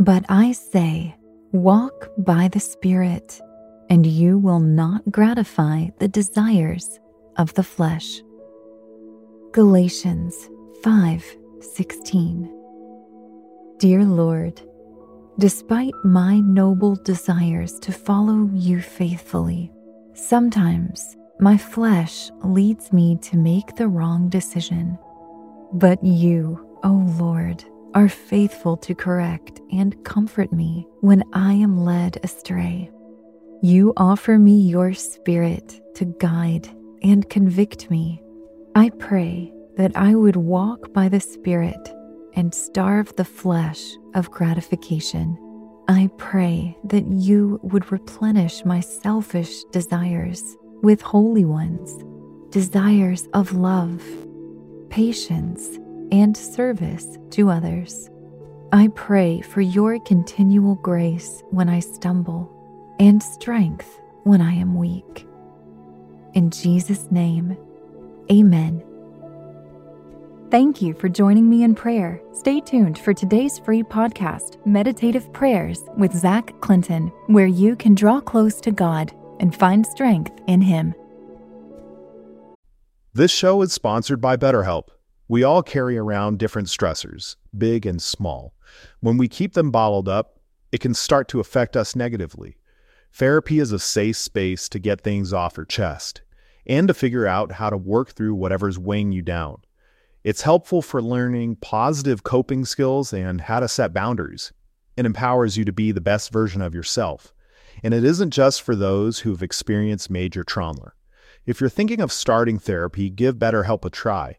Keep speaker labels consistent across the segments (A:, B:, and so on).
A: But I say, walk by the Spirit, and you will not gratify the desires of the flesh. Galatians 5:16 Dear Lord, despite my noble desires to follow you faithfully, sometimes my flesh leads me to make the wrong decision. But you, O oh Lord, are faithful to correct and comfort me when I am led astray. You offer me your spirit to guide and convict me. I pray that I would walk by the Spirit and starve the flesh of gratification. I pray that you would replenish my selfish desires with holy ones, desires of love, patience, and service to others. I pray for your continual grace when I stumble and strength when I am weak. In Jesus' name, amen. Thank you for joining me in prayer. Stay tuned for today's free podcast, Meditative Prayers with Zach Clinton, where you can draw close to God and find strength in Him.
B: This show is sponsored by BetterHelp. We all carry around different stressors, big and small. When we keep them bottled up, it can start to affect us negatively. Therapy is a safe space to get things off your chest and to figure out how to work through whatever's weighing you down. It's helpful for learning positive coping skills and how to set boundaries. It empowers you to be the best version of yourself. And it isn't just for those who've experienced major trauma. If you're thinking of starting therapy, give BetterHelp a try.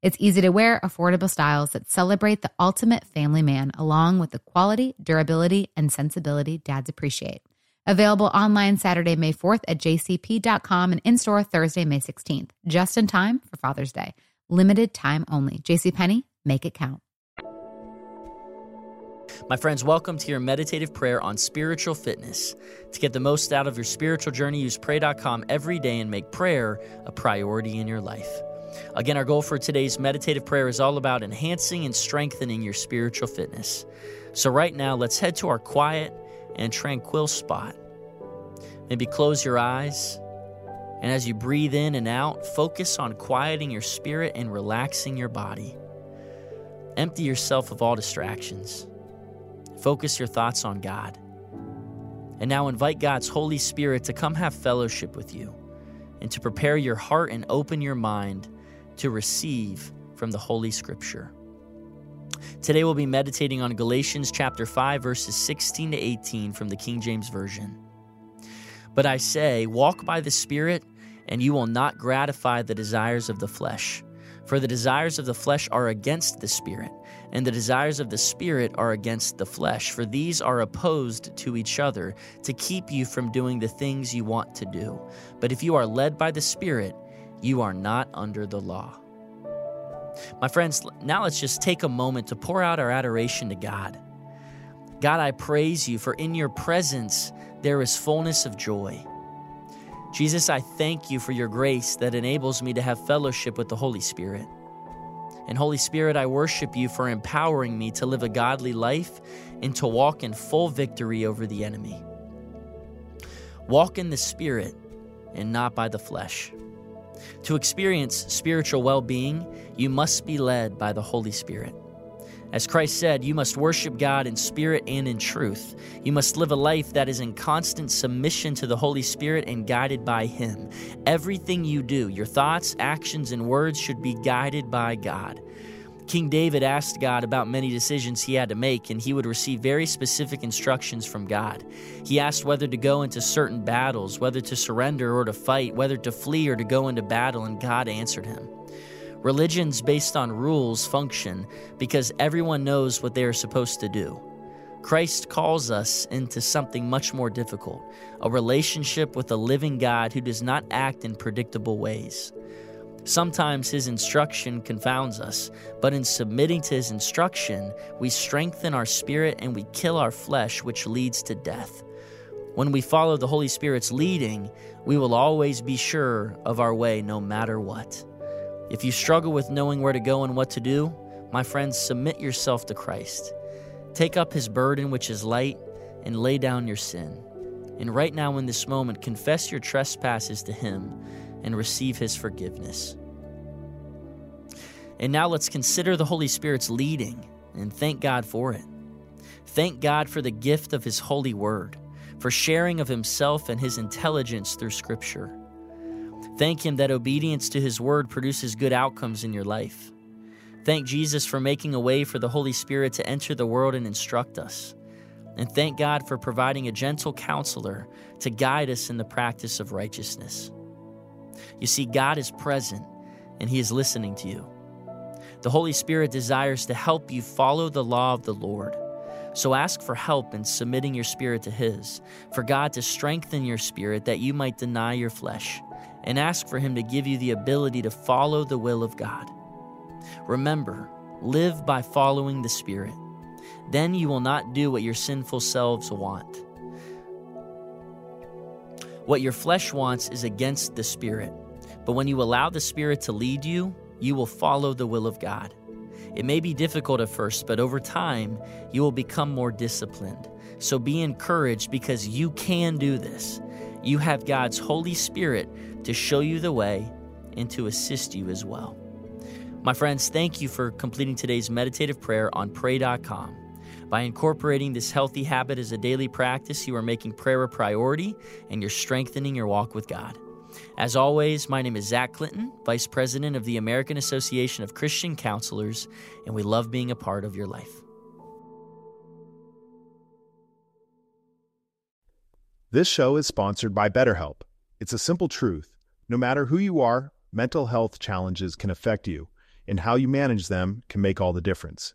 C: It's easy to wear, affordable styles that celebrate the ultimate family man, along with the quality, durability, and sensibility dads appreciate. Available online Saturday, May 4th at jcp.com and in store Thursday, May 16th, just in time for Father's Day. Limited time only. JCPenney, make it count.
D: My friends, welcome to your meditative prayer on spiritual fitness. To get the most out of your spiritual journey, use pray.com every day and make prayer a priority in your life. Again, our goal for today's meditative prayer is all about enhancing and strengthening your spiritual fitness. So, right now, let's head to our quiet and tranquil spot. Maybe close your eyes. And as you breathe in and out, focus on quieting your spirit and relaxing your body. Empty yourself of all distractions. Focus your thoughts on God. And now invite God's Holy Spirit to come have fellowship with you and to prepare your heart and open your mind to receive from the Holy Scripture. Today we'll be meditating on Galatians chapter 5 verses 16 to 18 from the King James Version. But I say, walk by the Spirit, and you will not gratify the desires of the flesh. For the desires of the flesh are against the Spirit, and the desires of the Spirit are against the flesh, for these are opposed to each other to keep you from doing the things you want to do. But if you are led by the Spirit, you are not under the law. My friends, now let's just take a moment to pour out our adoration to God. God, I praise you, for in your presence there is fullness of joy Jesus, I thank you for your grace that enables me to have fellowship with the Holy Spirit. And Holy Spirit, I worship you for empowering me to live a godly life and to walk in full victory over the enemy. Walk in the Spirit and not by the flesh. To experience spiritual well being, you must be led by the Holy Spirit. As Christ said, you must worship God in spirit and in truth. You must live a life that is in constant submission to the Holy Spirit and guided by Him. Everything you do, your thoughts, actions, and words should be guided by God. King David asked God about many decisions he had to make, and he would receive very specific instructions from God. He asked whether to go into certain battles, whether to surrender or to fight, whether to flee or to go into battle, and God answered him. Religions based on rules function because everyone knows what they are supposed to do. Christ calls us into something much more difficult a relationship with a living God who does not act in predictable ways. Sometimes his instruction confounds us, but in submitting to his instruction, we strengthen our spirit and we kill our flesh, which leads to death. When we follow the Holy Spirit's leading, we will always be sure of our way no matter what. If you struggle with knowing where to go and what to do, my friends, submit yourself to Christ. Take up his burden, which is light, and lay down your sin. And right now, in this moment, confess your trespasses to him and receive his forgiveness. And now let's consider the Holy Spirit's leading and thank God for it. Thank God for the gift of his holy word, for sharing of himself and his intelligence through Scripture. Thank Him that obedience to His word produces good outcomes in your life. Thank Jesus for making a way for the Holy Spirit to enter the world and instruct us. And thank God for providing a gentle counselor to guide us in the practice of righteousness. You see, God is present and He is listening to you. The Holy Spirit desires to help you follow the law of the Lord. So ask for help in submitting your spirit to His, for God to strengthen your spirit that you might deny your flesh and ask for Him to give you the ability to follow the will of God. Remember, live by following the Spirit. Then you will not do what your sinful selves want. What your flesh wants is against the Spirit, but when you allow the Spirit to lead you, you will follow the will of God. It may be difficult at first, but over time, you will become more disciplined. So be encouraged because you can do this. You have God's Holy Spirit to show you the way and to assist you as well. My friends, thank you for completing today's meditative prayer on pray.com. By incorporating this healthy habit as a daily practice, you are making prayer a priority and you're strengthening your walk with God. As always, my name is Zach Clinton, Vice President of the American Association of Christian Counselors, and we love being a part of your life.
B: This show is sponsored by BetterHelp. It's a simple truth. No matter who you are, mental health challenges can affect you, and how you manage them can make all the difference.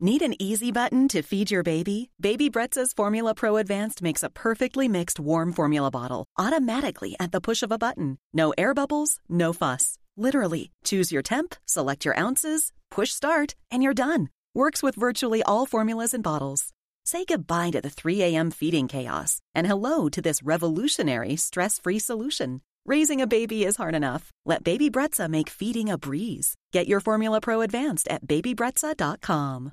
E: Need an easy button to feed your baby? Baby Brezza's Formula Pro Advanced makes a perfectly mixed warm formula bottle automatically at the push of a button. No air bubbles, no fuss. Literally, choose your temp, select your ounces, push start, and you're done. Works with virtually all formulas and bottles. Say goodbye to the 3 a.m. feeding chaos and hello to this revolutionary stress free solution. Raising a baby is hard enough. Let Baby Brezza make feeding a breeze. Get your Formula Pro Advanced at babybrezza.com.